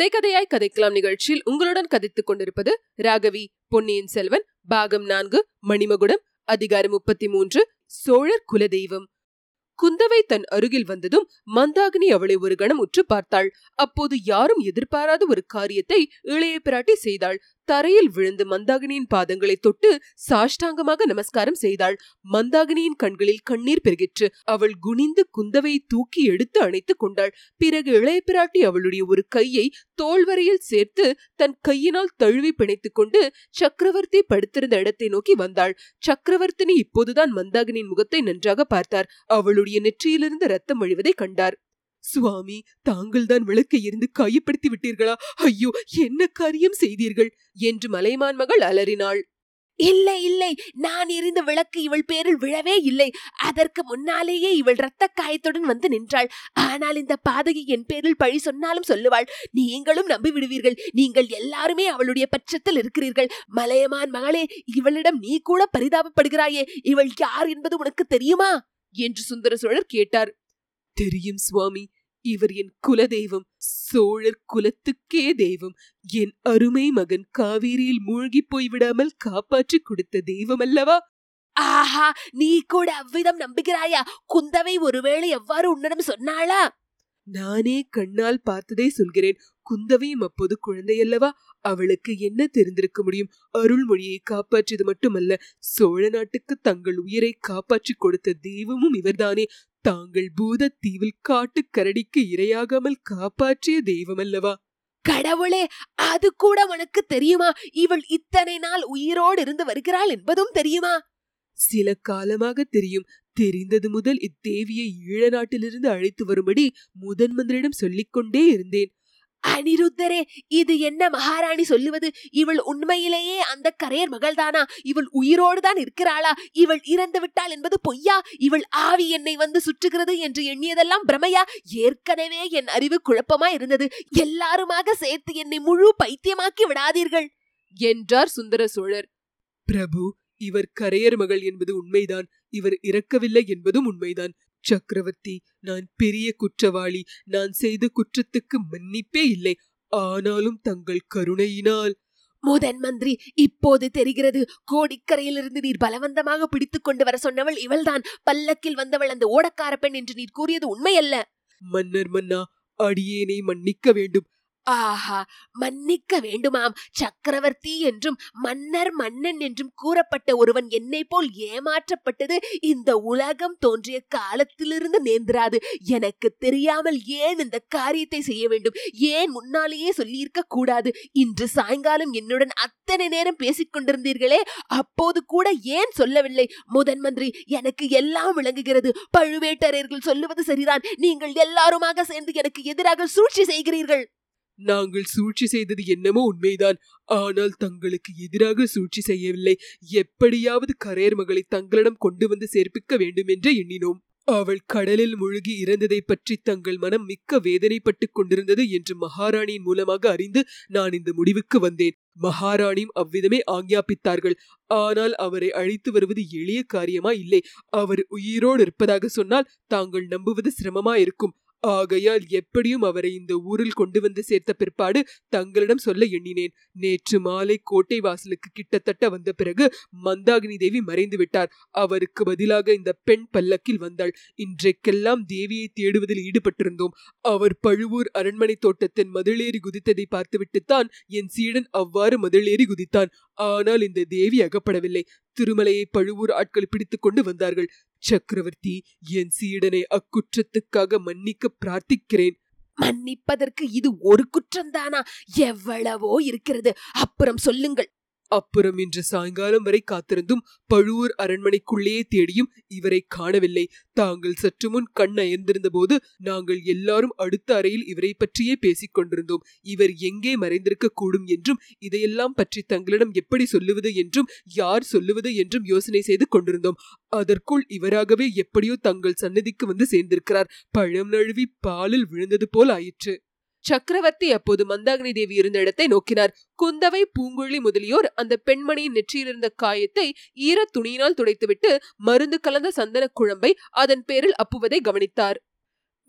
கதை கதையாய் கதைக்கலாம் நிகழ்ச்சியில் உங்களுடன் கதைத்துக் கொண்டிருப்பது ராகவி பொன்னியின் செல்வன் பாகம் நான்கு மணிமகுடம் அதிகாரம் முப்பத்தி மூன்று சோழர் குலதெய்வம். குந்தவை தன் அருகில் வந்ததும் மந்தாகினி அவளை ஒரு கணம் உற்று பார்த்தாள். அப்போது யாரும் எதிர்பாராத ஒரு காரியத்தை இளைய பிராட்டி செய்தாள். தரையில் விழுந்து மந்தாகினியின் பாதங்களை தொட்டு சாஷ்டாங்கமாக நமஸ்காரம் செய்தாள். மந்தாகினியின் கண்களில் கண்ணீர் பெருகிற்று. அவள் குனிந்து குந்தவை தூக்கி எடுத்து அணைத்துக் கொண்டாள். பிறகு இளைய பிராட்டி அவளுடைய ஒரு கையை தோல்வரையில் சேர்த்து தன் கையினால் தழுவி பிணைத்துக் கொண்டு சக்கரவர்த்தி படுத்திருந்த இடத்தை நோக்கி வந்தாள். சக்கரவர்த்தினி இப்போதுதான் மந்தாகினியின் முகத்தை நன்றாக பார்த்தார். அவளுடைய நெற்றியிலிருந்து ரத்தம் அழிவதை கண்டார். சுவாமி தாங்கள்தான் விளக்கை இருந்து காயப்படுத்தி விட்டீர்களா? ஐயோ என்ன காரியம் செய்தீர்கள்? என்று மலைமான் மகள் அலறினாள். இல்லை இல்லை நான் எரிந்த விளக்கு இவள் பேரில் விழவே இல்லை. அதற்கு முன்னாலேயே இவள் இரத்த காயத்துடன் வந்து நின்றாள். ஆனால் இந்த பாதகி என் பேரில் பழி சொன்னாலும் சொல்லுவாள் நீங்களும் நம்பி விடுவீர்கள் நீங்கள் எல்லாருமே அவளுடைய பட்சத்தில் இருக்கிறீர்கள். மலையமான் மகளே இவளிடம் நீ கூட பரிதாபப்படுகிறாயே. இவள் யார் என்பது உனக்கு தெரியுமா? என்று சுந்தர சோழர் கேட்டார். தெரியும் சுவாமி. இவர் என் குலதெய்வம் சோழர் குலத்துக்கே தெய்வம். என் அருமை மகன் காவேரியில் மூழ்கி போய்விடாமல் காப்பாற்றி கொடுத்த தெய்வம் அல்லவா? ஆஹா நீ கூட அவ்விதம் நம்புகிறாயா? குந்தவை ஒருவேளை எவ்வாறு உன்னிடம் சொன்னாளா? நானே கண்ணால் பார்த்ததே சொல்கிறேன். குந்தவையும் அப்போது குழந்தையல்லவா அவளுக்கு என்ன தெரிந்திருக்க முடியும்? அருள்மொழியை காப்பாற்றியது மட்டுமல்ல சோழ நாட்டுக்கு தங்கள் உயிரை காப்பாற்றி கொடுத்த தெய்வமும் இவர்தானே. தாங்கள் பூதத்தீவில் காட்டு கரடிக்கு இரையாகாமல் காப்பாற்றிய தெய்வமல்லவா? கடவுளே அது கூட உனக்கு தெரியுமா? இவள் இத்தனை நாள் உயிரோடு இருந்து வருகிறாள் என்பதும் தெரியுமா? சில காலமாக தெரியும். தெரிந்தது முதல் இத்தேவியை ஈழ நாட்டிலிருந்து அழைத்து வரும்படி முதன் மந்திரிடம் சொல்லிக் கொண்டே இருந்தேன். அனிருத்தரே இது என்ன மகாராணி சொல்லுவது? இவள் உண்மையிலேயே அந்த கரையர் மகள்தானா? இவள் உயிரோடு தான் இருக்கிறாளா? இவள் இறந்து விட்டாள் என்பது பொய்யா? இவள் ஆவி என்னை வந்து சுற்றுகிறது என்று எண்ணியதெல்லாம் பிரமையா? ஏற்கனவே என் அறிவு குழப்பமா இருந்தது. எல்லாருமாக சேர்த்து என்னை முழு பைத்தியமாக்கி விடாதீர்கள்! என்றார் சுந்தர சோழர். பிரபு இவர் கரையர் மகள் என்பது உண்மைதான். இவர் இறக்கவில்லை என்பதும் உண்மைதான். சக்கரவர்த்தி நான் பெரிய குற்றவாளி. நான் செய்த குற்றத்துக்கு மன்னிப்பே இல்லை. ஆனாலும் தங்கள் கருணையினால். முதன் மந்திரி இப்போது தெரிகிறது. கோடிக்கரையிலிருந்து நீர் பலவந்தமாக பிடித்துக் கொண்டு வர சொன்னவள் இவள்தான். பல்லக்கில் வந்தவள் அந்த ஓடக்கார பெண் என்று நீர் கூறியது உண்மையல்ல. மன்னர் மன்னா அடியேனை மன்னிக்க வேண்டும். ஆஹா மன்னிக்க வேண்டுமாம். சக்கரவர்த்தி என்றும் மன்னர் மன்னன் என்றும் கூறப்பட்ட ஒருவன் என்னை போல் ஏமாற்றப்பட்டது இந்த உலகம் தோன்றிய காலத்திலிருந்து நேர்ந்திராது. எனக்கு தெரியாமல் ஏன் இந்த காரியத்தை செய்ய வேண்டும்? ஏன் முன்னாலேயே சொல்லியிருக்க கூடாது? இன்று சாயங்காலம் என்னுடன் அத்தனை நேரம் பேசிக் கொண்டிருந்தீர்களே அப்போது கூட ஏன் சொல்லவில்லை? முதன் மந்திரி எனக்கு எல்லாம் விளங்குகிறது. பழுவேட்டரையர்கள் சொல்லுவது சரிதான். நீங்கள் எல்லாருமாக சேர்ந்து எனக்கு எதிராக சூழ்ச்சி செய்கிறீர்கள். நாங்கள் சூழ்ச்சி செய்தது என்னமோ உண்மைதான். ஆனால் தங்களுக்கு எதிராக சூழ்ச்சி செய்யவில்லை. எப்படியாவது கரையர் மகளை தங்களிடம் கொண்டு வந்து சேர்ப்பிக்க வேண்டும் என்று எண்ணினோம். அவள் கடலில் முழுகி இறந்ததை பற்றி தங்கள் மனம் மிக்க வேதனைப்பட்டுக் கொண்டிருந்தது என்று மகாராணியின் மூலமாக அறிந்து நான் இந்த முடிவுக்கு வந்தேன். மகாராணியும் அவ்விதமே ஆக்ஞாபித்தார்கள். ஆனால் அவரை அழைத்து வருவது எளிய காரியமா? இல்லை. அவர் உயிரோடு இருப்பதாக சொன்னால் தாங்கள் நம்புவது சிரமமா இருக்கும். ஆகையால் எப்படியும் அவரை இந்த ஊரில் கொண்டு வந்து சேர்த்த பிற்பாடு தங்களிடம் சொல்ல எண்ணினேன். நேற்று மாலை கோட்டை வாசலுக்கு கிட்டத்தட்ட வந்த பிறகு மந்தாகினி தேவி மறைந்து விட்டார். அவருக்கு பதிலாக இந்த பெண் பல்லக்கில் வந்தாள். இன்றைக்கெல்லாம் தேவியை தேடுவதில் ஈடுபட்டிருந்தோம். அவர் பழுவூர் அரண்மனை தோட்டத்தின் மதிளேறி குதித்ததை பார்த்துவிட்டுத்தான் என் சீடன் அவ்வாறு மதிலேறி குதித்தான். ஆனால் இந்த தேவி அகப்படவில்லை. திருமலையை பழுவூர் ஆட்கள் பிடித்துக்கொண்டு வந்தார்கள். சக்கரவர்த்தி என் சீடனை அக்குற்றத்துக்காக மன்னிக்க பிரார்த்திக்கிறேன். மன்னிப்பதற்கு இது ஒரு குற்றம்தானா? எவ்வளவோ இருக்கிறது. அப்புறம் சொல்லுங்கள். அப்புறம் இன்று சாயங்காலம் வரை காத்திருந்தும் பழுவூர் அரண்மனைக்குள்ளேயே தேடியும் இவரை காணவில்லை. தாங்கள் சற்று முன் கண் அயர்ந்திருந்த போது நாங்கள் எல்லாரும் அடுத்த அறையில் இவரை பற்றியே பேசிக் கொண்டிருந்தோம். இவர் எங்கே மறைந்திருக்க கூடும் என்றும் இதையெல்லாம் பற்றி தங்களிடம் எப்படி சொல்லுவது என்றும் யார் சொல்லுவது என்றும் யோசனை செய்து கொண்டிருந்தோம். அதற்குள் இவராகவே எப்படியோ தங்கள் சன்னதிக்கு வந்து சேர்ந்திருக்கிறார். பழம் நழுவி பாலில் விழுந்தது போல் ஆயிற்று. சக்கரவர்த்தி அப்போது மந்தாகினி தேவி இருந்த இடத்தை நோக்கினார். குந்தவை பூங்குழலி முதலியோர் அந்த பெண்மணியின் நெற்றியிலிருந்த காயத்தை ஈரத் துணியினால் துடைத்துவிட்டு மருந்து கலந்த சந்தன குழம்பை அதன் பேரில் அப்புவதை கவனித்தார்.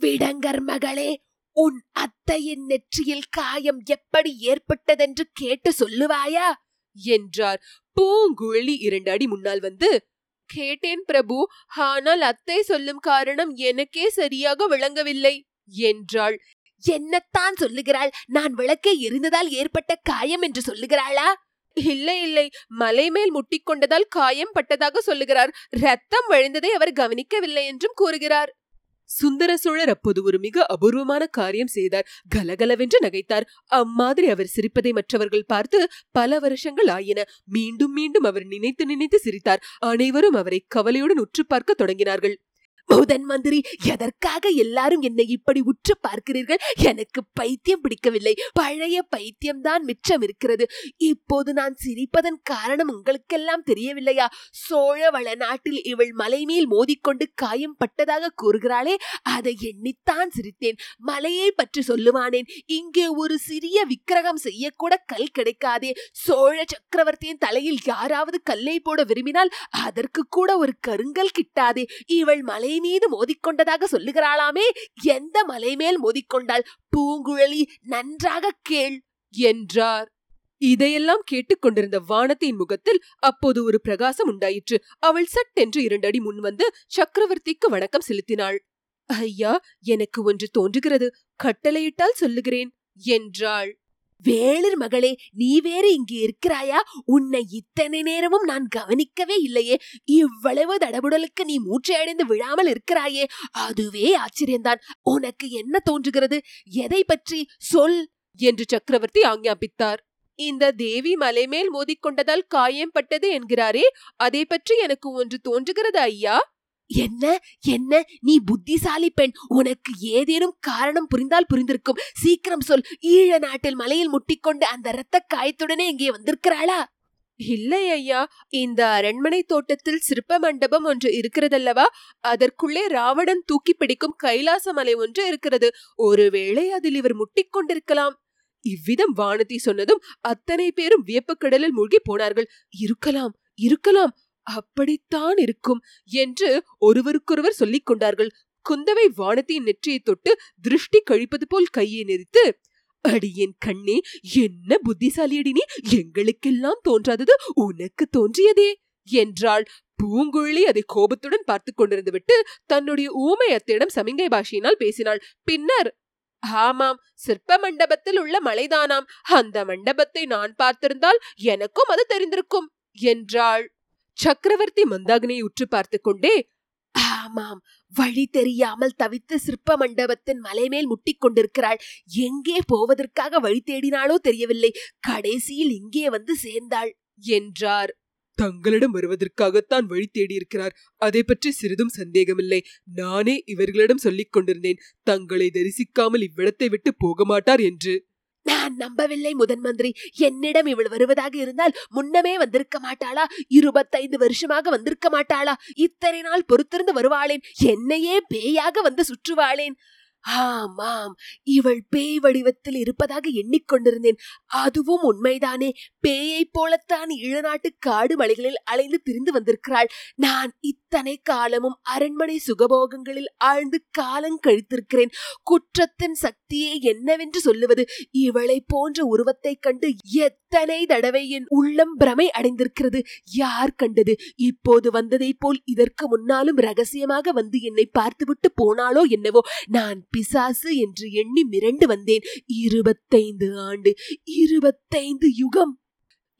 விடங்கர் மகளே உன் அத்தையின் நெற்றியில் காயம் எப்படி ஏற்பட்டதென்று கேட்டு சொல்லுவாயா? என்றார். பூங்குழலி இரண்டு அடி முன்னால் வந்து கேட்டேன் பிரபு ஆனால் அத்தை சொல்லும் காரணம் எனக்கே சரியாக விளங்கவில்லை என்றாள். என்னத்தான் சொல்லுகிறாள்? நான் விளக்கை எரிந்ததால் ஏற்பட்ட காயம் என்று சொல்லுகிறாளா? இல்லை இல்லை. மலை மேல் முட்டிக்கொண்டதால் காயம் பட்டதாக சொல்லுகிறார். ரத்தம் வழிந்ததை அவர் கவனிக்கவில்லை என்றும் கூறுகிறார். சுந்தர சோழர் அப்போது ஒரு மிக அபூர்வமான காரியம் செய்தார். கலகலவென்று நகைத்தார். அம்மாதிரி அவர் சிரிப்பதை மற்றவர்கள் பார்த்து பல வருஷங்கள் ஆயின. மீண்டும் மீண்டும் அவர் நினைத்து நினைத்து சிரித்தார். அனைவரும் அவரை கவலையுடன் உற்று பார்க்க தொடங்கினார்கள். முதன் மந்திரி எதற்காக எல்லாரும் என்னை இப்படி உற்று பார்க்கிறீர்கள்? எனக்கு பைத்தியம் பிடிக்கவில்லை. பழைய பைத்தியம்தான் மிச்சம் இருக்கிறது. இப்போது நான் சிரிப்பதன் காரணம் உங்களுக்கெல்லாம் தெரியவில்லையா? சோழ வளநாட்டில் இவள் மலை மேல் மோதிக்கொண்டு காயம் பட்டதாக கூறுகிறாளே அதை எண்ணித்தான் சிரித்தேன். மலையை பற்றி சொல்லுவானேன். இங்கே ஒரு சிறிய விக்கிரகம் செய்யக்கூட கல் கிடைக்காதே. சோழ சக்கரவர்த்தியின் தலையில் யாராவது கல்லை போட விரும்பினால் அதற்கு கூட ஒரு கருங்கல் கிட்டாதே. இவள் மலை மீது மோதிக்கொண்டதாக சொல்லுகிறாளாமே? எந்த மலை மேல் மோதிக்கொண்டாள்? பூங்குழலி நன்றாக கேள் என்றார். இதையெல்லாம் கேட்டுக்கொண்டிருந்த வானத்தின் முகத்தில் அப்போது ஒரு பிரகாசம் உண்டாயிற்று. அவள் சட்டென்று இரண்டடி முன் வந்து சக்கரவர்த்திக்கு வணக்கம் செலுத்தினாள். ஐயா எனக்கு ஒன்று தோன்றுகிறது. கட்டளையிட்டால் சொல்லுகிறேன் என்றாள். வேளிர் மகளே நீ வேறு இங்கே இருக்கிறாயா? உன்னை இத்தனை நேரமும் நான் கவனிக்கவே இல்லையே. இவ்வளவு தடபுடலுக்கு நீ மூச்சையடைந்து விழாமல் இருக்கிறாயே. அதுவே ஆச்சரியம்தான் உனக்கு என்ன தோன்றுகிறது? எதை பற்றி? சொல்! என்று சக்கரவர்த்தி ஆஞ்ஞாபித்தார். இந்த தேவி மலை மேல் மோதிக்கொண்டதால் காயம் பட்டது என்கிறாரே. அதை பற்றி எனக்கு ஒன்று தோன்றுகிறது ஐயா? என்ன என்ன? நீ புத்திசாலி பெண். உனக்கு ஏதேனும் காரணம் புரிந்தால் புரிந்திருக்கும். சீக்கிரம் சொல். ஈழ நாட்டில் மலையில் முட்டிக்கொண்டு அந்த இரத்த காயத்துடனே இங்கே வந்திருக்கிறாளா? இல்லை ஐயா. இந்த அரண்மனை தோட்டத்தில் சிற்ப மண்டபம் ஒன்று இருக்கிறதல்லவா? அதற்குள்ளே ராவணன் தூக்கி பிடிக்கும் கைலாச மலை ஒன்று இருக்கிறது. ஒருவேளை அதில் இவர் முட்டிக்கொண்டிருக்கலாம். இவ்விதம் வானதி சொன்னதும் அத்தனை பேரும் வியப்பு கடலில் மூழ்கி போனார்கள். இருக்கலாம் இருக்கலாம். அப்படித்தான் இருக்கும் என்று ஒருவருக்கொருவர் சொல்லிக் கொண்டார்கள். குந்தவை வானத்தின் நெற்றியை தொட்டு திருஷ்டி கழிப்பது போல் கையை நெறித்து அடியேன் கண்ணே என்ன புத்திசாலியடி நீ? எங்களுக்கெல்லாம் தோன்றாதது உனக்கு தோன்றியதே என்றாள். பூங்குழலி அதை கோபத்துடன் பார்த்து கொண்டிருந்து விட்டு தன்னுடைய ஊமை அத்தையிடம் சமிங்கை பாஷையினால் பேசினாள். பின்னர் ஆமாம் சிற்ப மண்டபத்தில் உள்ள மலைதானாம். அந்த மண்டபத்தை நான் பார்த்திருந்தால் எனக்கும் அது தெரிந்திருக்கும் என்றாள். சக்கரவர்த்தி மந்தாகினியை உற்று பார்த்து கொண்டே ஆமாம் வழி தெரியாமல் தவித்து சிற்ப மண்டபத்தின் மலைமேல் முட்டிக் கொண்டிருக்கிறாள். எங்கே போவதற்காக வழி தேடினாளோ தெரியவில்லை. கடைசியில் இங்கே வந்து சேர்ந்தாள் என்றார். தங்களிடம் வருவதற்காகத்தான் வழி தேடியிருக்கிறார். அதை பற்றி சிறிதும் சந்தேகமில்லை. நானே இவர்களிடம் சொல்லிக் கொண்டிருந்தேன். தங்களை தரிசிக்காமல் இவ்விடத்தை விட்டு போக மாட்டார் என்று. நான் நம்பவில்லை முதன் மந்திரி. என்னிடம் இவள் வருவதாக இருந்தால் முன்னமே வந்திருக்க மாட்டாளா? இருபத்தைந்து வருஷமாக வந்திருக்க மாட்டாளா? இத்தனை நாள் பொறுத்திருந்து வருவாளேன். என்னையே பேயாக வந்து சுற்றுவாளேன். ஆமாம் இவள் பேய் வடிவத்தில் இருப்பதாக எண்ணிக்கொண்டிருந்தேன். அதுவும் உண்மைதானே. பேயைப் போலத்தான் ஈழநாட்டு காடு மலைகளில் அலைந்து திரிந்து வந்திருக்கிறாள். நான் இத்தனை காலமும் அரண்மனை சுகபோகங்களில் ஆழ்ந்து காலம் கழித்திருக்கிறேன். குற்றத்தின் சக்தியை என்னவென்று சொல்லுவது இவளை போன்ற உருவத்தைக் கண்டு எத்தனை தடவை என் உள்ளம் பிரமை அடைந்திருக்கிறது. யார் கண்டது? இப்போது வந்ததைப் போல் இதற்கு முன்னாலும் ரகசியமாக வந்து என்னை பார்த்துவிட்டு போனாளோ என்னவோ? நான் பிசாசு என்று எண்ணி மிரண்டு வந்தேன். இருபத்தைந்து ஆண்டு இருபத்தைந்து யுகம்.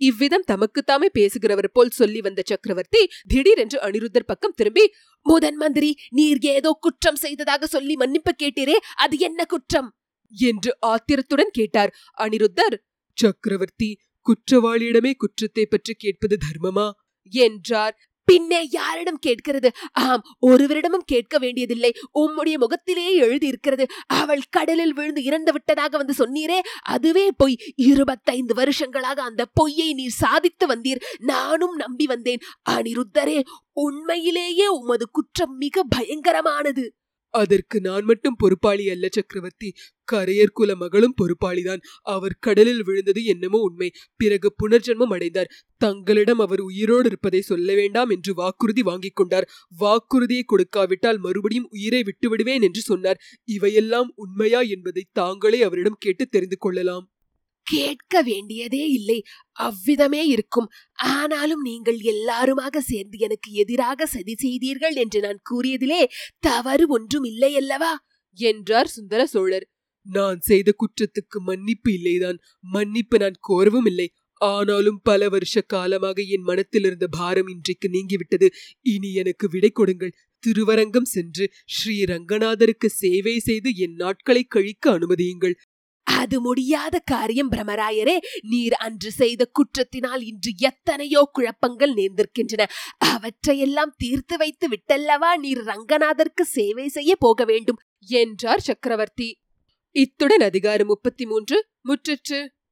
இவ்விதம் தமக்குத்தாமே பேசுகிறவர் போல் சொல்லி வந்த சக்கரவர்த்தி திடீரென்று அனிருத்தர் பக்கம் திரும்பி முதன் மந்திரி நீர் ஏதோ குற்றம் செய்ததாக சொல்லி மன்னிப்பு கேட்டீரே அது என்ன குற்றம்? என்று ஆத்திரத்துடன் கேட்டார். அனிருத்தர் சக்கரவர்த்தி குற்றவாளியிடமே குற்றத்தை பற்றி கேட்பது தர்மமா? என்றார். பின்னே யாரிடம் கேட்கிறது? ஆம் ஒருவரிடமும் கேட்க வேண்டியதில்லை. உம்முடைய முகத்திலேயே எழுதியிருக்கிறது. அவள் கடலில் விழுந்து இறந்து விட்டதாக வந்து சொன்னீரே. அதுவே பொய். இருபத்தைந்து வருஷங்களாக அந்த பொய்யை நீர் சாதித்து வந்தீர். நானும் நம்பி வந்தேன். அனிருத்தரே உண்மையிலேயே உமது குற்றம் மிக பயங்கரமானது. அதற்கு நான் மட்டும் பொறுப்பாளி அல்ல சக்கரவர்த்தி. கரையர் குல மகளும் பொறுப்பாளிதான். அவர் கடலில் விழுந்தது என்னமோ உண்மை. பிறகு புனர்ஜென்மம் அடைந்தார். தங்களிடம் அவர் உயிரோடு இருப்பதை சொல்ல வேண்டாம் என்று வாக்குறுதி வாங்கிக் கொண்டார். வாக்குறுதியை கொடுக்காவிட்டால் மறுபடியும் உயிரை விட்டுவிடுவேன் என்று சொன்னார். இவையெல்லாம் உண்மையா என்பதை தாங்களே அவரிடம் கேட்டு தெரிந்து கொள்ளலாம். கேட்க வேண்டியதே இல்லை. அவ்விதமே இருக்கும். ஆனாலும் நீங்கள் எல்லாருமாக சேர்ந்து எனக்கு எதிராக சதி செய்தீர்கள் என்று நான் கூறியதிலே தவறு ஒன்றும் இல்லை அல்லவா என்றார் சுந்தர சோழர். நான் செய்த குற்றத்துக்கு மன்னிப்பு இல்லைதான். மன்னிப்பு நான் கோரவும் இல்லை. ஆனாலும் பல வருஷ காலமாக என் மனத்தில் இருந்த பாரம் இன்றைக்கு நீங்கிவிட்டது. இனி எனக்கு விடை கொடுங்கள். திருவரங்கம் சென்று ஸ்ரீ ரங்கநாதருக்கு சேவை செய்து என் நாட்களை கழிக்க அனுமதியுங்கள். அது முடியாத காரியம் பிரமராயரே நீர் அன்று செய்த குற்றத்தினால் இன்று எத்தனையோ குழப்பங்கள் நேர்ந்திருக்கின்றன. அவற்றையெல்லாம் தீர்த்து வைத்து விட்டல்லவா நீர் ரங்கநாதருக்கு சேவை செய்ய போக வேண்டும்? என்றார் சக்கரவர்த்தி. இத்துடன் அதிகாரம் முப்பத்தி மூன்று முற்றிற்று.